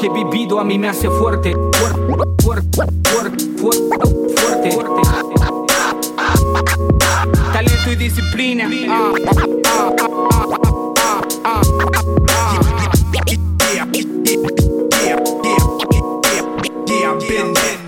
que he vivido a mí me hace fuerte. Fuerte, fuerte, fuerte, fuerte. Talento y disciplina. Yeah, yeah, yeah, yeah, yeah, yeah,